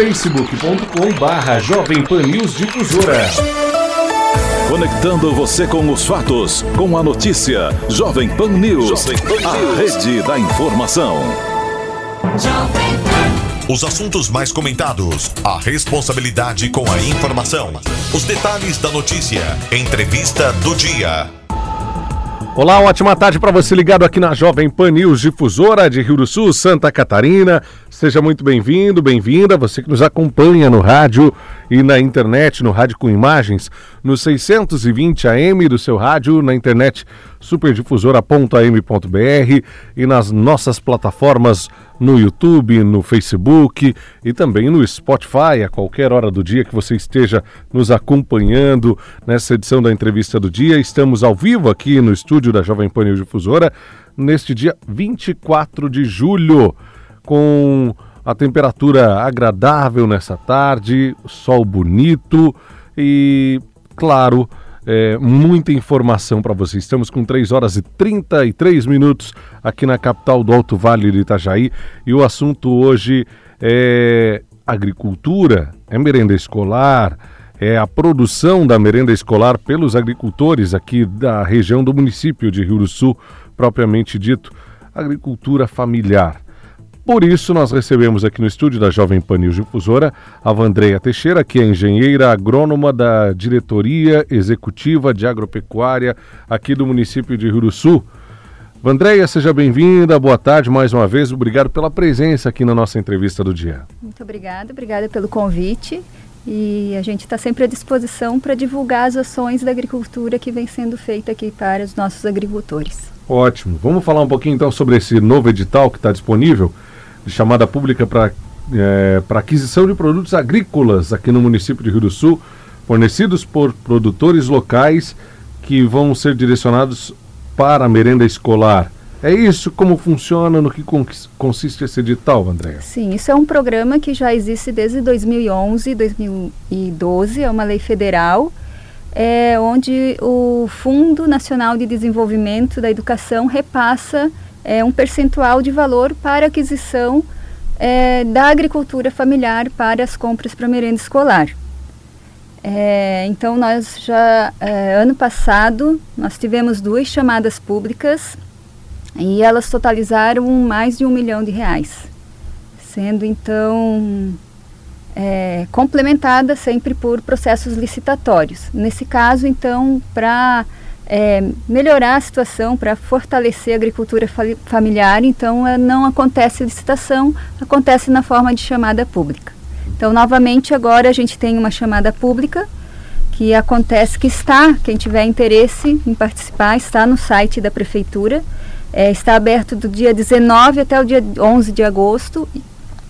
facebook.com barra Jovem Pan News Difusora. Conectando você com os fatos, com a notícia. Jovem Pan News, Jovem Pan a rede da informação. Os assuntos mais comentados, a responsabilidade com a informação, os detalhes da notícia, entrevista do dia. Olá, ótima tarde para você ligado aqui na Jovem Pan News Difusora de Rio do Sul, Santa Catarina. Seja muito bem-vindo, bem-vinda, você que nos acompanha no rádio e na internet, no rádio com imagens, no 620 AM do seu rádio, na internet superdifusora.am.br e nas nossas plataformas no YouTube, no Facebook e também no Spotify, a qualquer hora do dia que você esteja nos acompanhando nessa edição da entrevista do dia. Estamos ao vivo aqui no estúdio da Jovem Pan Difusora neste dia 24 de julho, com a temperatura agradável nessa tarde, sol bonito e, claro, é, muita informação para você. Estamos com 3 horas e 33 minutos aqui na capital do Alto Vale de Itajaí e o assunto hoje é agricultura, é merenda escolar, é a produção da merenda escolar pelos agricultores aqui da região do município de Rio do Sul, propriamente dito, agricultura familiar. Por isso, nós recebemos aqui no estúdio da Jovem Pan News Difusora a Vandreia Teixeira, que é engenheira agrônoma da Diretoria Executiva de Agropecuária aqui do município de Rio do Sul. Vandreia, seja bem-vinda, boa tarde mais uma vez, obrigado pela presença aqui na nossa entrevista do dia. Muito obrigada, obrigada pelo convite e a gente está sempre à disposição para divulgar as ações da agricultura que vem sendo feita aqui para os nossos agricultores. Ótimo, vamos falar um pouquinho então sobre esse novo edital que está disponível chamada pública para é, aquisição de produtos agrícolas aqui no município de Rio do Sul, fornecidos por produtores locais que vão ser direcionados para a merenda escolar. É isso como funciona, no que consiste esse edital, Andréa? Sim, isso é um programa que já existe desde 2011, 2012, é uma lei federal, é, onde o Fundo Nacional de Desenvolvimento da Educação repassa é, um percentual de valor para aquisição é, da agricultura familiar para as compras para merenda escolar. É, então nós já é, ano passado nós tivemos duas chamadas públicas e elas totalizaram mais de um milhão de reais, sendo então é, complementada sempre por processos licitatórios. Nesse caso, então, para é, melhorar a situação, para fortalecer a agricultura familiar, então é, não acontece licitação, acontece na forma de chamada pública. Então, novamente, agora a gente tem uma chamada pública que acontece, que está, quem tiver interesse em participar, está no site da prefeitura, é, está aberto do dia 19 até o dia 11 de agosto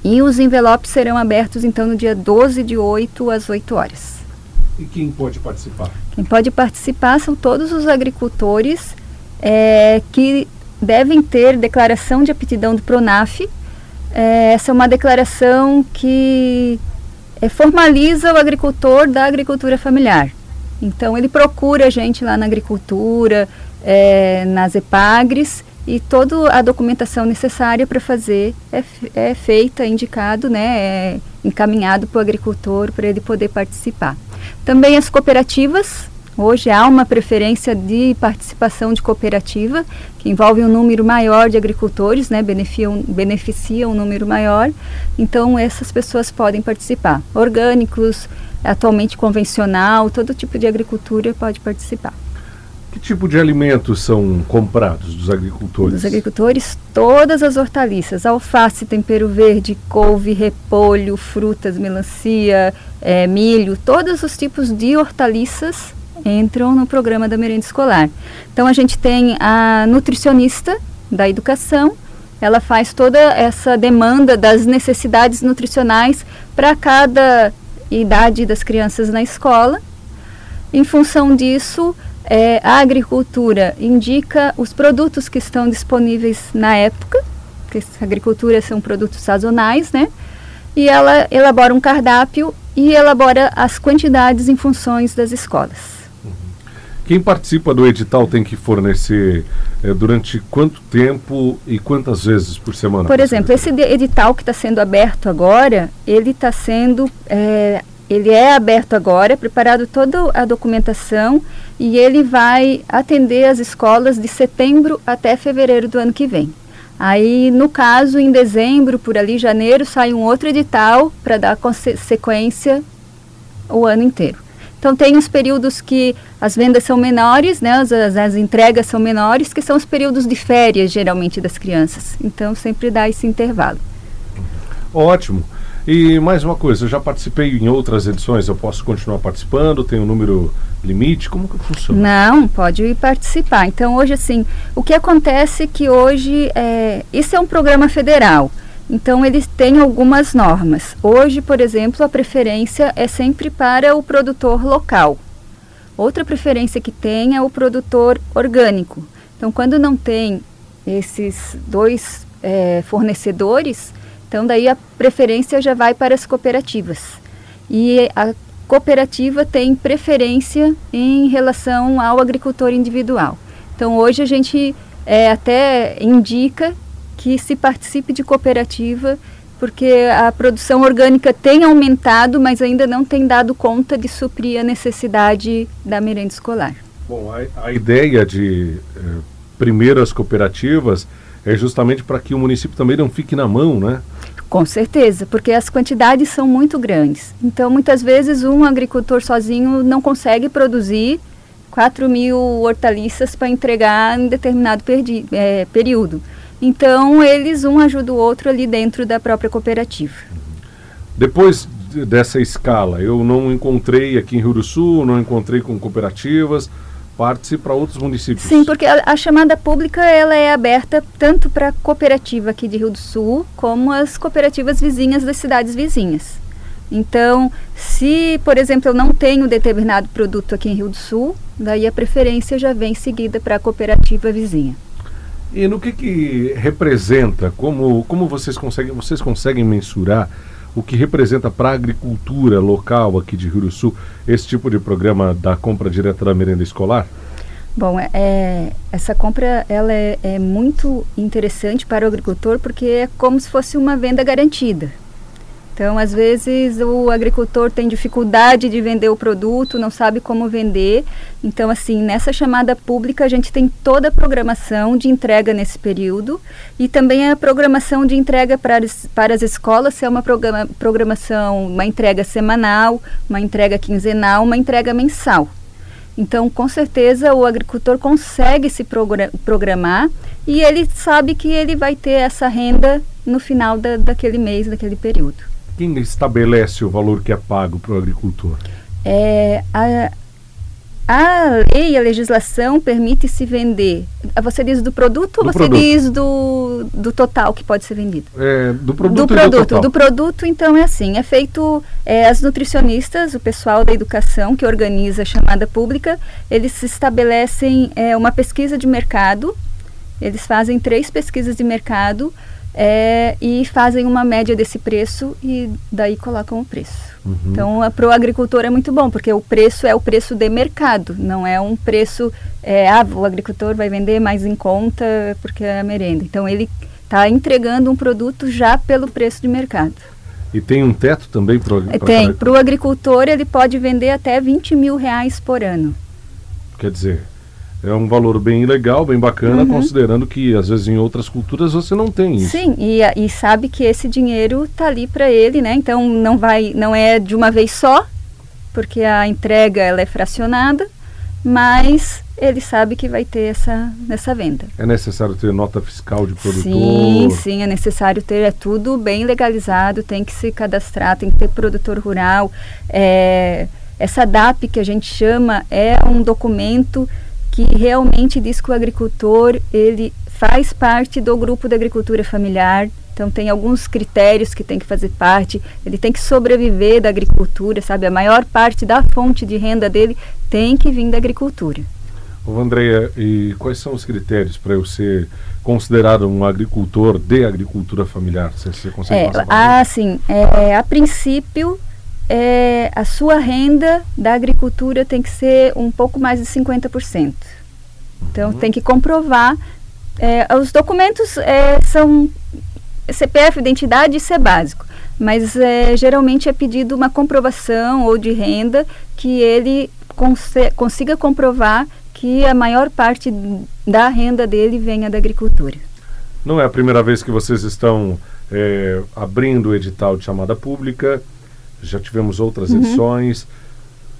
e os envelopes serão abertos então no dia 12 de 8 às 8 horas. E quem pode participar? Quem pode participar são todos os agricultores é, que devem ter declaração de aptidão do PRONAF. É, essa é uma declaração que é, formaliza o agricultor da agricultura familiar. Então, ele procura a gente lá na agricultura, é, nas EPAGRES, e toda a documentação necessária para fazer é, é, feita, indicado, né, é encaminhado para o agricultor para ele poder participar. Também as cooperativas, hoje há uma preferência de participação de cooperativa, que envolve um número maior de agricultores, né, beneficiam, beneficia um número maior, então essas pessoas podem participar. Orgânicos, atualmente convencional, todo tipo de agricultura pode participar. Que tipo de alimentos são comprados dos agricultores? Dos agricultores, todas as hortaliças: alface, tempero verde, couve, repolho, frutas, melancia, é, milho, todos os tipos de hortaliças entram no programa da merenda escolar. Então a gente tem a nutricionista da educação, ela faz toda essa demanda das necessidades nutricionais para cada idade das crianças na escola. Em função disso, é, a agricultura indica os produtos que estão disponíveis na época, porque a agricultura são produtos sazonais, né? E ela elabora um cardápio e elabora as quantidades em funções das escolas. Uhum. Quem participa do edital tem que fornecer é, durante quanto tempo e quantas vezes por semana? Por exemplo, esse edital que está sendo aberto agora, ele está sendo é, ele é aberto agora, preparado toda a documentação e ele vai atender as escolas de setembro até fevereiro do ano que vem. Aí, no caso, em dezembro, por ali, janeiro, sai um outro edital para dar sequência o ano inteiro. Então, tem os períodos que as vendas são menores, né, as, as entregas são menores, que são os períodos de férias, geralmente, das crianças. Então, sempre dá esse intervalo. Ótimo. E mais uma coisa, eu já participei em outras edições, eu posso continuar participando? Tem um número limite? Como que funciona? Não, pode participar. Então, hoje, assim, o que acontece é que hoje, é, isso é um programa federal, então eles têm algumas normas. Hoje, por exemplo, a preferência é sempre para o produtor local. Outra preferência que tem é o produtor orgânico. Então, quando não tem esses dois é, fornecedores, então, daí a preferência já vai para as cooperativas. E a cooperativa tem preferência em relação ao agricultor individual. Então, hoje a gente é, até indica que se participe de cooperativa, porque a produção orgânica tem aumentado, mas ainda não tem dado conta de suprir a necessidade da merenda escolar. Bom, a, a ideia de eh, primeiras cooperativas é justamente para que o município também não fique na mão, né? Com certeza, porque as quantidades são muito grandes. Então, muitas vezes, um agricultor sozinho não consegue produzir 4 mil hortaliças para entregar em determinado é, período. Então, eles um ajuda o outro ali dentro da própria cooperativa. Depois dessa escala, eu não encontrei aqui em Rio do Sul, não encontrei com cooperativas parte para outros municípios. Sim, porque a, a, chamada pública ela é aberta tanto para a cooperativa aqui de Rio do Sul, como as cooperativas vizinhas das cidades vizinhas. Então, se, por exemplo, eu não tenho determinado produto aqui em Rio do Sul, daí a preferência já vem seguida para a cooperativa vizinha. E no que, que representa, como, como vocês conseguem, vocês conseguem mensurar o que representa para a agricultura local aqui de Rio do Sul esse tipo de programa da compra direta da merenda escolar? Bom, é, é, essa compra ela é, é muito interessante para o agricultor porque é como se fosse uma venda garantida. Então, às vezes, o agricultor tem dificuldade de vender o produto, não sabe como vender. Então, assim, nessa chamada pública, a gente tem toda a programação de entrega nesse período e também a programação de entrega para as, para as escolas, se é uma programa, programação, uma entrega semanal, uma entrega quinzenal, uma entrega mensal. Então, com certeza, o agricultor consegue se programar e ele sabe que ele vai ter essa renda no final da, daquele mês, daquele período. Quem estabelece o valor que é pago para o agricultor? É, a, a lei, a legislação permite se vender. Você diz do produto do ou você produto. diz do, do total que pode ser vendido? É, do produto. Do produto. Do, do, produto, então, é assim: é feito. É, as nutricionistas, o pessoal da educação que organiza a chamada pública, eles estabelecem é, uma pesquisa de mercado. Eles fazem três pesquisas de mercado é, e fazem uma média desse preço e daí colocam o preço. Uhum. Então, para o agricultor é muito bom, porque o preço é o preço de mercado, não é um preço, é, ah, o agricultor vai vender mais em conta porque é a merenda. Então, ele está entregando um produto já pelo preço de mercado. E tem um teto também para o Tem. Para o agricultor, ele pode vender até 20 mil reais por ano. Quer dizer, é um valor bem legal, bem bacana, uhum. considerando que às vezes em outras culturas você não tem isso. Sim, e, e sabe que esse dinheiro está ali para ele, né? Então não vai, não é de uma vez só, porque a entrega ela é fracionada, mas ele sabe que vai ter essa nessa venda. É necessário ter nota fiscal de produtor? Sim, sim, é necessário ter, é tudo bem legalizado, tem que se cadastrar, tem que ter produtor rural. É, essa DAP que a gente chama é um documento que realmente diz que o agricultor ele faz parte do grupo da agricultura familiar. Então tem alguns critérios que tem que fazer parte. Ele tem que sobreviver da agricultura, sabe? A maior parte da fonte de renda dele tem que vir da agricultura. Ô Andréia, e quais são os critérios para eu ser considerado um agricultor de agricultura familiar? Você, você consegue é, ah, sim. É, a princípio é, a sua renda da agricultura tem que ser um pouco mais de 50%. Então, uhum. tem que comprovar. É, os documentos é, são CPF, identidade, isso é básico. Mas é, geralmente é pedido uma comprovação ou de renda que ele consiga comprovar que a maior parte da renda dele venha da agricultura. Não é a primeira vez que vocês estão é, abrindo o edital de chamada pública, já tivemos outras uhum. edições.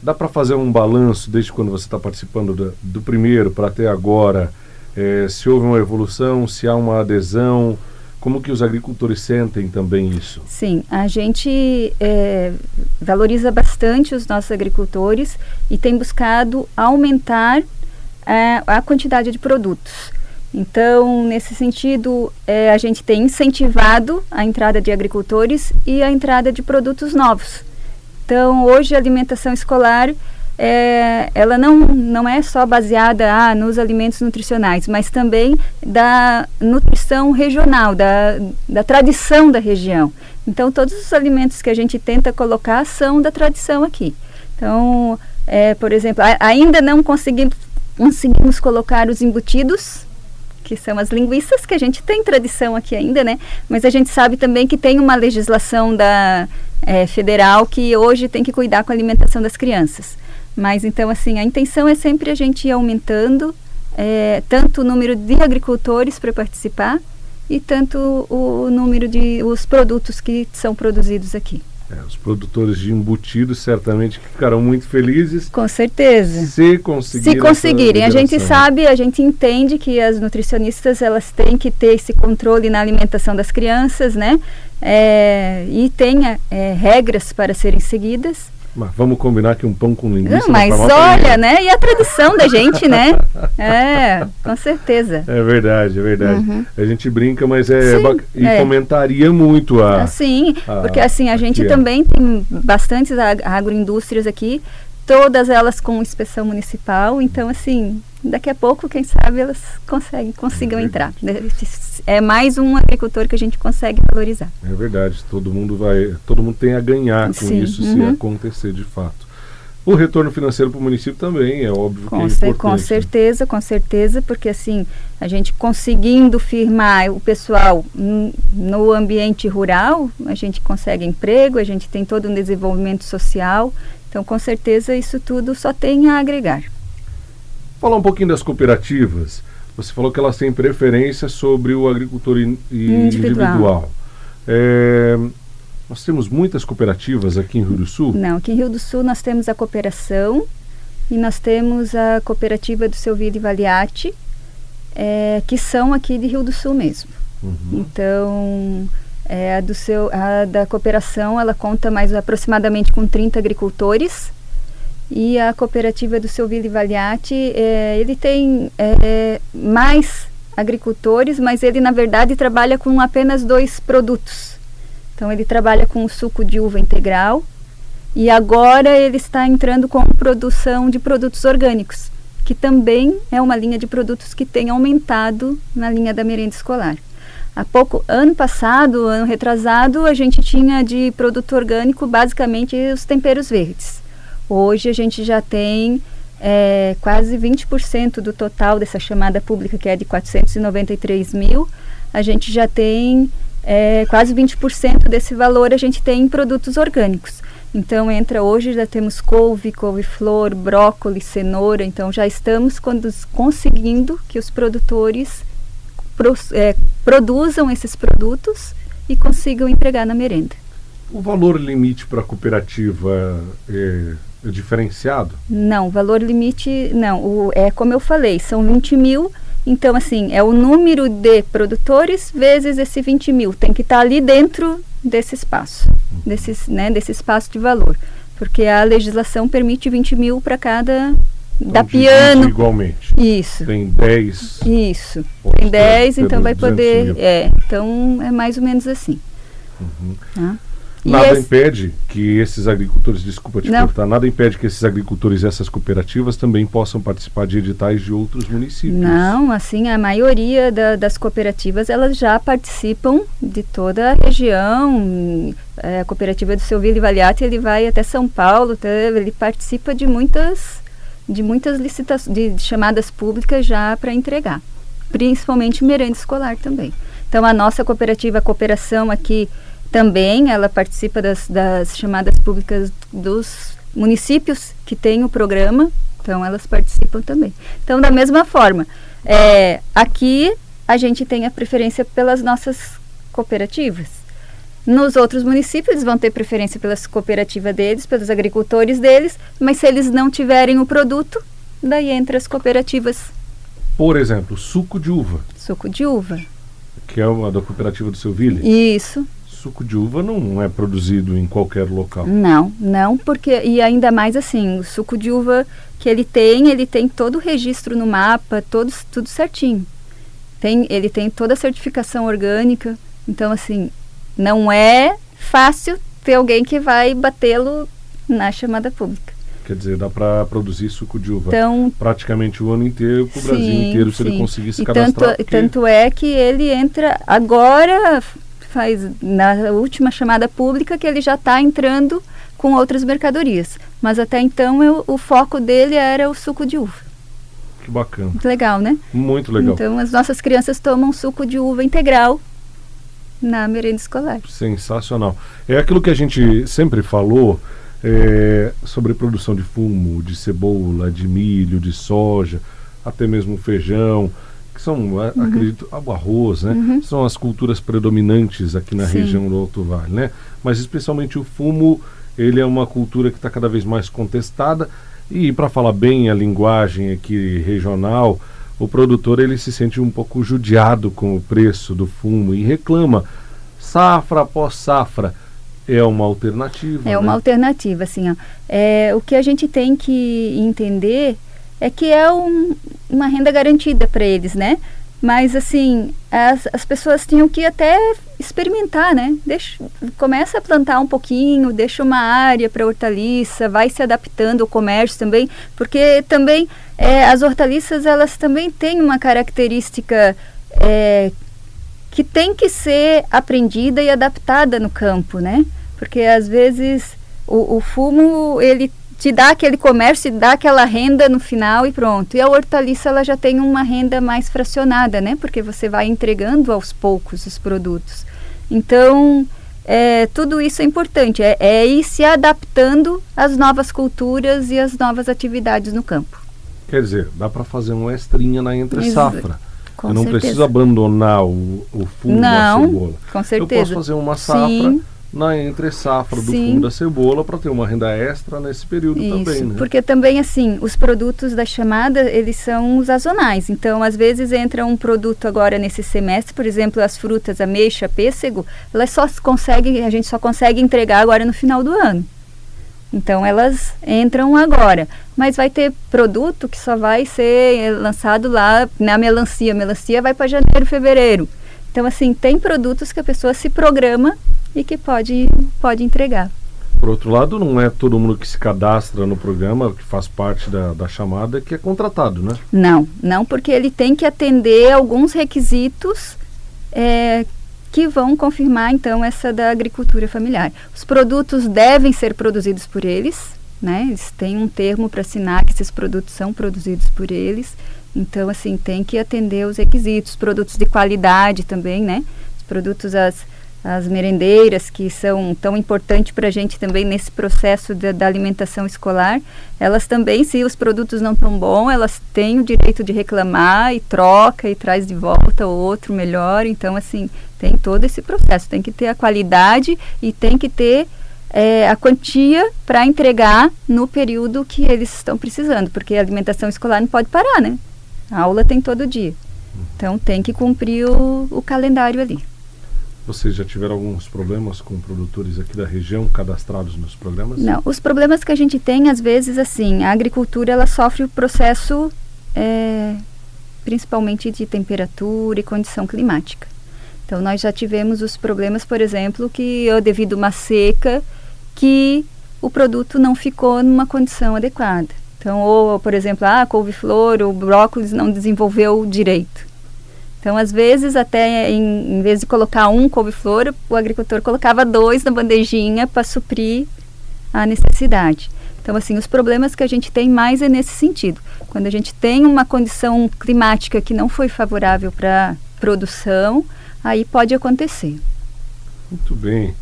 Dá para fazer um balanço desde quando você está participando do, do primeiro para até agora? É, se houve uma evolução, se há uma adesão, como que os agricultores sentem também isso? Sim, a gente é, valoriza bastante os nossos agricultores e tem buscado aumentar é, a quantidade de produtos. Então, nesse sentido, é, a gente tem incentivado a entrada de agricultores e a entrada de produtos novos. Então, hoje a alimentação escolar é, ela não, não é só baseada ah, nos alimentos nutricionais, mas também da nutrição regional, da, da tradição da região. Então, todos os alimentos que a gente tenta colocar são da tradição aqui. Então, é, por exemplo, a, ainda não conseguimos conseguimos colocar os embutidos, que são as linguiças, que a gente tem tradição aqui ainda, né? Mas a gente sabe também que tem uma legislação da é, federal que hoje tem que cuidar com a alimentação das crianças. Mas então, assim, a intenção é sempre a gente ir aumentando é, tanto o número de agricultores para participar e tanto o, o número de os produtos que são produzidos aqui. É, os produtores de embutidos certamente ficarão muito felizes. Com certeza. Se conseguirem. Se conseguirem. A gente sabe, a gente entende que as nutricionistas elas têm que ter esse controle na alimentação das crianças, né? É, e tenha é, regras para serem seguidas. Mas vamos combinar que um pão com linguiça. Não, mas olha, né? E a tradição da gente, né? É, com certeza. É verdade, é verdade. Uhum. A gente brinca, mas é, sim, e é. fomentaria muito a. Sim, porque assim a gente também tem bastantes agroindústrias aqui, todas elas com inspeção municipal, então assim daqui a pouco, quem sabe, elas conseguem, consigam é entrar. É mais um agricultor que a gente consegue valorizar. É verdade, todo mundo vai, todo mundo tem a ganhar com Sim, isso uhum. se acontecer de fato. O retorno financeiro para o município também é óbvio com que é importante. Com né? certeza, com certeza, porque assim, a gente conseguindo firmar o pessoal no ambiente rural, a gente consegue emprego, a gente tem todo um desenvolvimento social, então com certeza isso tudo só tem a agregar. Falar um pouquinho das cooperativas. Você falou que elas têm preferência sobre o agricultor in, individual. individual. É, nós temos muitas cooperativas aqui em Rio do Sul? Não, aqui em Rio do Sul nós temos a cooperação e nós temos a cooperativa do Seu Vida e Valiate, é, que são aqui de Rio do Sul mesmo. Uhum. Então, é, do seu, a da cooperação, ela conta mais aproximadamente com 30 agricultores, e a cooperativa do seu Vila Valiati, é, ele tem é, mais agricultores, mas ele na verdade trabalha com apenas dois produtos. Então ele trabalha com suco de uva integral e agora ele está entrando com produção de produtos orgânicos, que também é uma linha de produtos que tem aumentado na linha da merenda escolar. Há pouco, ano passado, ano retrasado, a gente tinha de produto orgânico basicamente os temperos verdes. Hoje a gente já tem é, quase 20% do total dessa chamada pública, que é de 493 mil, a gente já tem é, quase 20% desse valor a gente tem em produtos orgânicos. Então entra hoje, já temos couve, couve-flor, brócolis, cenoura, então já estamos conseguindo que os produtores pro, é, produzam esses produtos e consigam entregar na merenda. O valor limite para a cooperativa é é diferenciado? Não, valor limite, não. O, é como eu falei, são 20 mil. Então, assim, é o número de produtores vezes esse 20 mil. Tem que estar tá ali dentro desse espaço, uhum. desse, né, desse espaço de valor. Porque a legislação permite 20 mil para cada então, da piano. Igualmente. Isso. Tem 10. Isso. Tem 10, então vai poder. É, então é mais ou menos assim. Uhum. Tá? Nada esse... impede que esses agricultores, desculpa te Não. cortar, nada impede que esses agricultores e essas cooperativas também possam participar de editais de outros municípios. Não, assim, a maioria da, das cooperativas, elas já participam de toda a região. É, a cooperativa do seu Vila Valiati, ele vai até São Paulo, tá? ele participa de muitas, de muitas licitações, de, chamadas públicas já para entregar, principalmente merenda escolar também. Então, a nossa cooperativa, a cooperação aqui também ela participa das, das chamadas públicas dos municípios que têm o programa, então elas participam também. Então, da mesma forma, é, aqui a gente tem a preferência pelas nossas cooperativas. Nos outros municípios, eles vão ter preferência pelas cooperativas deles, pelos agricultores deles, mas se eles não tiverem o produto, daí entra as cooperativas. Por exemplo, suco de uva. Suco de uva. Que é uma da cooperativa do seu Ville? Isso suco de uva não é produzido em qualquer local. Não, não, porque e ainda mais assim, o suco de uva que ele tem, ele tem todo o registro no mapa, todos tudo certinho. Tem, ele tem toda a certificação orgânica. Então assim, não é fácil ter alguém que vai batê-lo na chamada pública. Quer dizer, dá para produzir suco de uva então, praticamente o ano inteiro, para o Brasil inteiro, se sim. ele conseguir se cadastrar. Tanto, porque... tanto é que ele entra agora, faz na última chamada pública que ele já está entrando com outras mercadorias. Mas até então eu, o foco dele era o suco de uva. Que bacana. Muito legal, né? Muito legal. Então as nossas crianças tomam suco de uva integral na merenda escolar. Sensacional. É aquilo que a gente sempre falou é, sobre produção de fumo, de cebola, de milho, de soja, até mesmo feijão que são, uhum. acredito, o arroz, né? Uhum. São as culturas predominantes aqui na Sim. região do Alto Vale, né? Mas especialmente o fumo, ele é uma cultura que está cada vez mais contestada e para falar bem a linguagem aqui regional, o produtor ele se sente um pouco judiado com o preço do fumo e reclama safra após safra é uma alternativa. É né? uma alternativa, assim, ó. É, o que a gente tem que entender é que é um, uma renda garantida para eles, né? Mas assim, as, as pessoas tinham que até experimentar, né? Deixa, começa a plantar um pouquinho, deixa uma área para hortaliça, vai se adaptando ao comércio também, porque também é, as hortaliças elas também têm uma característica é, que tem que ser aprendida e adaptada no campo, né? Porque às vezes o, o fumo ele te dá aquele comércio, te dá aquela renda no final e pronto. E a hortaliça ela já tem uma renda mais fracionada, né? Porque você vai entregando aos poucos os produtos. Então, é, tudo isso é importante, é, é ir se adaptando às novas culturas e às novas atividades no campo. Quer dizer, dá para fazer uma estrinha na entre safra. Com Eu não certeza. preciso abandonar o, o fundo não, da cebola. Com certeza. Eu posso fazer uma safra Sim na entre safra do Sim. fundo da cebola para ter uma renda extra nesse período Isso, também, né? Porque também assim, os produtos da chamada, eles são sazonais. Então, às vezes entra um produto agora nesse semestre, por exemplo, as frutas ameixa, pêssego, elas só conseguem, a gente só consegue entregar agora no final do ano. Então elas entram agora, mas vai ter produto que só vai ser lançado lá na melancia. A melancia vai para janeiro, fevereiro. Então assim, tem produtos que a pessoa se programa e que pode, pode entregar. Por outro lado, não é todo mundo que se cadastra no programa, que faz parte da, da chamada, que é contratado, né? Não, não, porque ele tem que atender alguns requisitos é, que vão confirmar, então, essa da agricultura familiar. Os produtos devem ser produzidos por eles, né? Eles têm um termo para assinar que esses produtos são produzidos por eles. Então, assim, tem que atender os requisitos, produtos de qualidade também, né? Os produtos, as as merendeiras, que são tão importantes para a gente também nesse processo de, da alimentação escolar, elas também, se os produtos não estão bons, elas têm o direito de reclamar e troca e traz de volta outro melhor. Então, assim, tem todo esse processo. Tem que ter a qualidade e tem que ter é, a quantia para entregar no período que eles estão precisando, porque a alimentação escolar não pode parar, né? A aula tem todo dia. Então, tem que cumprir o, o calendário ali. Vocês já tiveram alguns problemas com produtores aqui da região cadastrados nos programas? Não, os problemas que a gente tem, às vezes, assim, a agricultura ela sofre o processo é, principalmente de temperatura e condição climática. Então nós já tivemos os problemas, por exemplo, que devido a uma seca, que o produto não ficou numa condição adequada. Então, ou, por exemplo, a ah, couve-flor ou brócolis não desenvolveu direito. Então, às vezes, até em, em vez de colocar um couve-flor, o agricultor colocava dois na bandejinha para suprir a necessidade. Então, assim, os problemas que a gente tem mais é nesse sentido. Quando a gente tem uma condição climática que não foi favorável para produção, aí pode acontecer. Muito bem.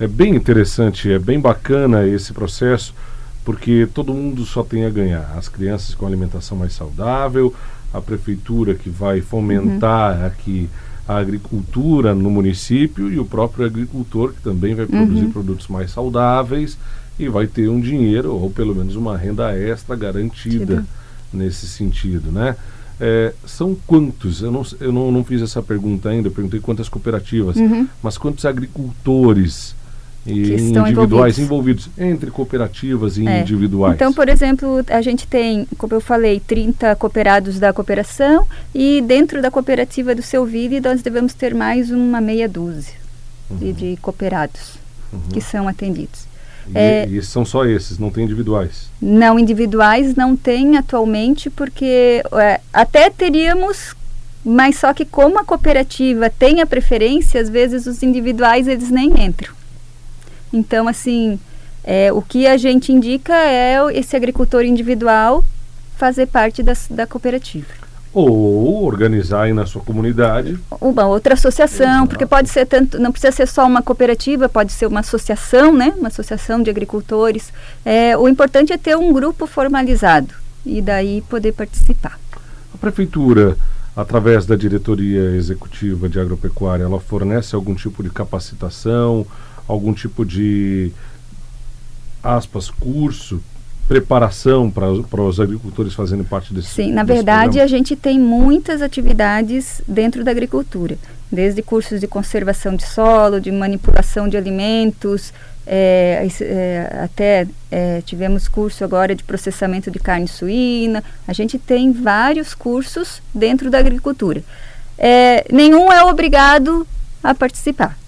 É bem interessante, é bem bacana esse processo, porque todo mundo só tem a ganhar. As crianças com alimentação mais saudável, a prefeitura que vai fomentar uhum. aqui a agricultura no município e o próprio agricultor que também vai produzir uhum. produtos mais saudáveis e vai ter um dinheiro ou pelo menos uma renda extra garantida nesse sentido, né? É, são quantos? Eu, não, eu não, não, fiz essa pergunta ainda, eu perguntei quantas cooperativas, uhum. mas quantos agricultores e individuais envolvidos. envolvidos. entre cooperativas e é. individuais. Então, por exemplo, a gente tem, como eu falei, 30 cooperados da cooperação e dentro da cooperativa do seu Vive nós devemos ter mais uma meia dúzia uhum. de, de, cooperados uhum. que são atendidos. E, é, e, são só esses, não tem individuais? Não, individuais não tem atualmente, porque é, até teríamos, mas só que como a cooperativa tem a preferência, às vezes os individuais eles nem entram. Então, assim, é, o que a gente indica é esse agricultor individual fazer parte das, da cooperativa. Ou organizar aí na sua comunidade. Uma outra associação, Exato. porque pode ser tanto, não precisa ser só uma cooperativa, pode ser uma associação, né? Uma associação de agricultores. É, o importante é ter um grupo formalizado e daí poder participar. A prefeitura, através da diretoria executiva de agropecuária, ela fornece algum tipo de capacitação, algum tipo de aspas curso preparação para os agricultores fazendo parte desse Sim, na verdade programa? a gente tem muitas atividades dentro da agricultura, desde cursos de conservação de solo, de manipulação de alimentos, é, é, até é, tivemos curso agora de processamento de carne suína. A gente tem vários cursos dentro da agricultura. É, nenhum é obrigado a participar.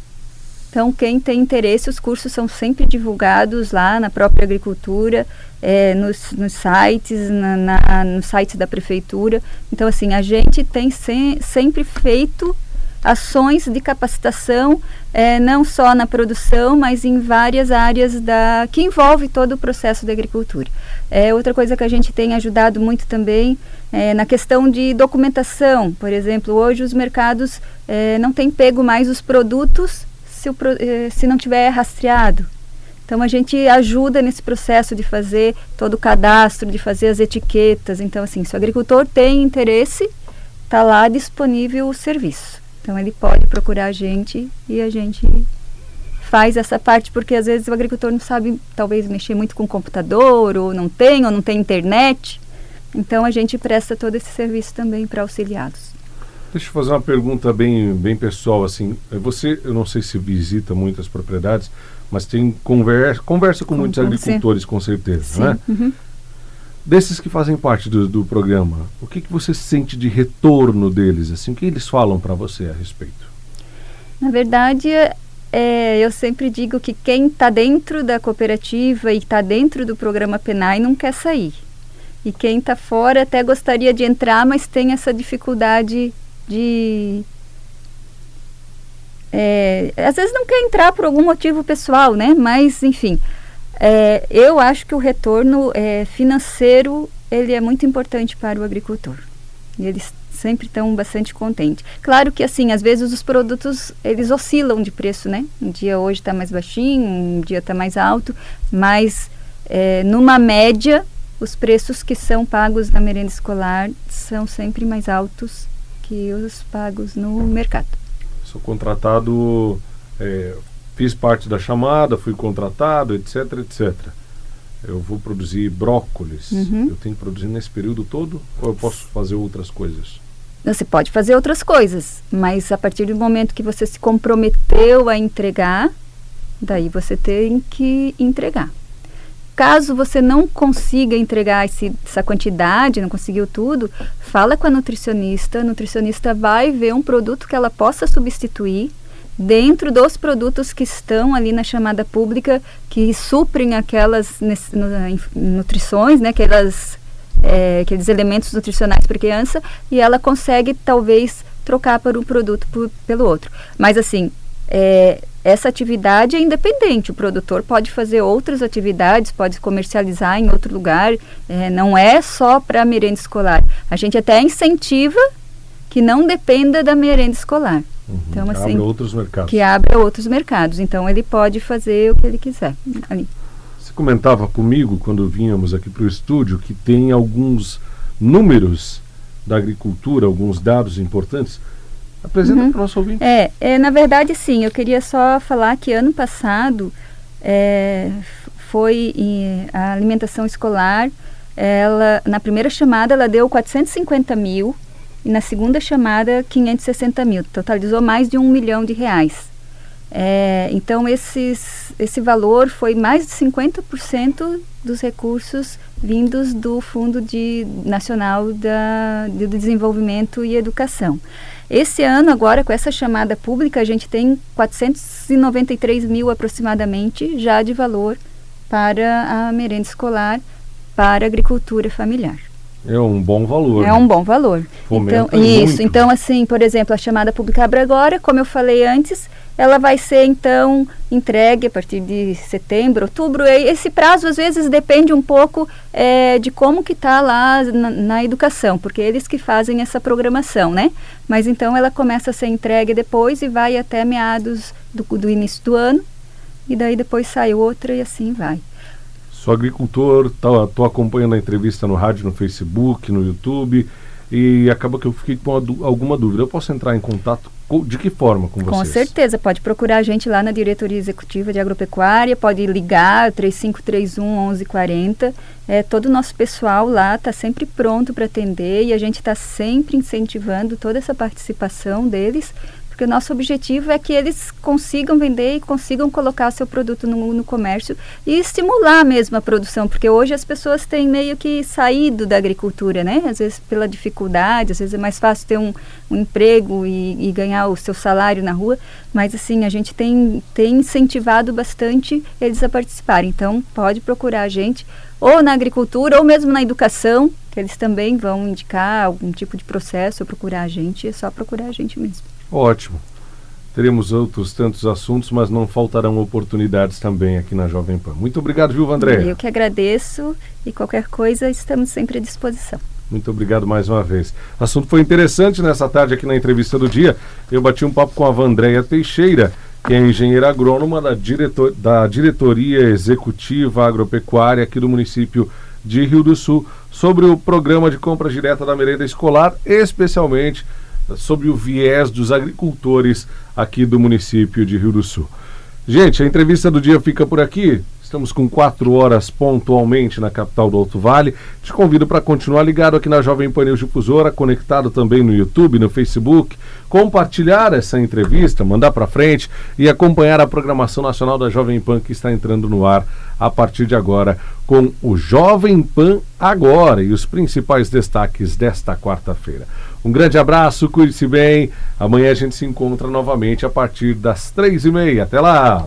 Então, quem tem interesse, os cursos são sempre divulgados lá na própria agricultura, é, nos, nos, sites, na, na, no site da prefeitura. Então, assim, a gente tem se, sempre feito ações de capacitação, é, não só na produção, mas em várias áreas da que envolve todo o processo da agricultura. É, outra coisa que a gente tem ajudado muito também é na questão de documentação. Por exemplo, hoje os mercados é, não têm pego mais os produtos se, o, eh, se não tiver rastreado. Então a gente ajuda nesse processo de fazer todo o cadastro, de fazer as etiquetas. Então assim, se o agricultor tem interesse, está lá disponível o serviço. Então ele pode procurar a gente e a gente faz essa parte porque às vezes o agricultor não sabe talvez mexer muito com o computador ou não tem ou não tem internet. Então a gente presta todo esse serviço também para auxiliados. Deixa eu fazer uma pergunta bem, bem pessoal, assim, você, eu não sei se visita muitas propriedades, mas tem conversa, conversa com, com muitos agricultores, com certeza, Sim. né? Uhum. Desses que fazem parte do, do programa, o que, que você sente de retorno deles, assim, o que eles falam para você a respeito? Na verdade, é, eu sempre digo que quem está dentro da cooperativa e está dentro do programa PENAI não quer sair. E quem está fora até gostaria de entrar, mas tem essa dificuldade de é, às vezes não quer entrar por algum motivo pessoal, né? Mas enfim, é, eu acho que o retorno é, financeiro ele é muito importante para o agricultor. E eles sempre estão bastante contentes. Claro que assim, às vezes os produtos eles oscilam de preço, né? Um dia hoje está mais baixinho, um dia está mais alto, mas é, numa média os preços que são pagos na merenda escolar são sempre mais altos que os pagos no mercado. Sou contratado, é, fiz parte da chamada, fui contratado, etc, etc. Eu vou produzir brócolis. Uhum. Eu tenho que produzir nesse período todo ou eu posso fazer outras coisas? Você pode fazer outras coisas, mas a partir do momento que você se comprometeu a entregar, daí você tem que entregar. Caso você não consiga entregar esse, essa quantidade, não conseguiu tudo, fala com a nutricionista. A nutricionista vai ver um produto que ela possa substituir dentro dos produtos que estão ali na chamada pública, que suprem aquelas nutrições, né, aquelas, é, aqueles elementos nutricionais para criança, e ela consegue talvez trocar para um produto por, pelo outro. Mas assim, é, essa atividade é independente. O produtor pode fazer outras atividades, pode comercializar em outro lugar. É, não é só para merenda escolar. A gente até incentiva que não dependa da merenda escolar. Uhum, então, que assim, abra outros mercados. Que abra outros mercados. Então, ele pode fazer o que ele quiser ali. Você comentava comigo, quando vínhamos aqui para o estúdio, que tem alguns números da agricultura, alguns dados importantes Apresenta uhum. para o nosso ouvinte. É, é, na verdade, sim. Eu queria só falar que ano passado é, foi a alimentação escolar. Ela, na primeira chamada, ela deu 450 mil e na segunda chamada, 560 mil. Totalizou mais de um milhão de reais. É, então, esses, esse valor foi mais de 50% dos recursos vindos do Fundo de, Nacional da, de Desenvolvimento e Educação. Esse ano, agora, com essa chamada pública, a gente tem 493 mil aproximadamente já de valor para a merenda escolar, para a agricultura familiar. É um bom valor. É né? um bom valor. Fomenta então, isso. Então, assim, por exemplo, a chamada pública abre agora, como eu falei antes, ela vai ser então entregue a partir de setembro, outubro. Esse prazo às vezes depende um pouco é, de como que está lá na, na, educação, porque eles que fazem essa programação, né? Mas então ela começa a ser entregue depois e vai até meados do, do início do ano e daí depois sai outra e assim vai. Sou agricultor, estou tá, acompanhando a entrevista no rádio, no Facebook, no YouTube e acaba que eu fiquei com alguma dúvida. Eu posso entrar em contato de que forma com vocês? Com certeza, pode procurar a gente lá na Diretoria Executiva de Agropecuária, pode ligar 3531 1140. É, todo o nosso pessoal lá está sempre pronto para atender e a gente está sempre incentivando toda essa participação deles porque o nosso objetivo é que eles consigam vender e consigam colocar seu produto no, no, comércio e estimular mesmo a produção, porque hoje as pessoas têm meio que saído da agricultura, né? Às vezes pela dificuldade, às vezes é mais fácil ter um, um emprego e, e, ganhar o seu salário na rua, mas assim, a gente tem, tem incentivado bastante eles a participarem. Então, pode procurar a gente ou na agricultura ou mesmo na educação, que eles também vão indicar algum tipo de processo ou procurar a gente, é só procurar a gente mesmo. Ótimo. Teremos outros tantos assuntos, mas não faltarão oportunidades também aqui na Jovem Pan. Muito obrigado, viu, André? Eu que agradeço e qualquer coisa estamos sempre à disposição. Muito obrigado mais uma vez. O assunto foi interessante nessa tarde aqui na entrevista do dia. Eu bati um papo com a Vandréia Teixeira, que é engenheira agrônoma da, diretor, da Diretoria Executiva Agropecuária aqui do município de Rio do Sul, sobre o programa de compra direta da merenda escolar, especialmente sobre o viés dos agricultores aqui do município de Rio do Sul. Gente, a entrevista do dia fica por aqui. Estamos com quatro horas pontualmente na capital do Alto Vale. Te convido para continuar ligado aqui na Jovem Pan News Difusora, conectado também no YouTube, no Facebook, compartilhar essa entrevista, mandar para frente e acompanhar a programação nacional da Jovem Pan que está entrando no ar a partir de agora com o Jovem Pan Agora e os principais destaques desta quarta-feira. Um grande abraço, cuide-se bem. Amanhã a gente se encontra novamente a partir das três e meia. Até lá!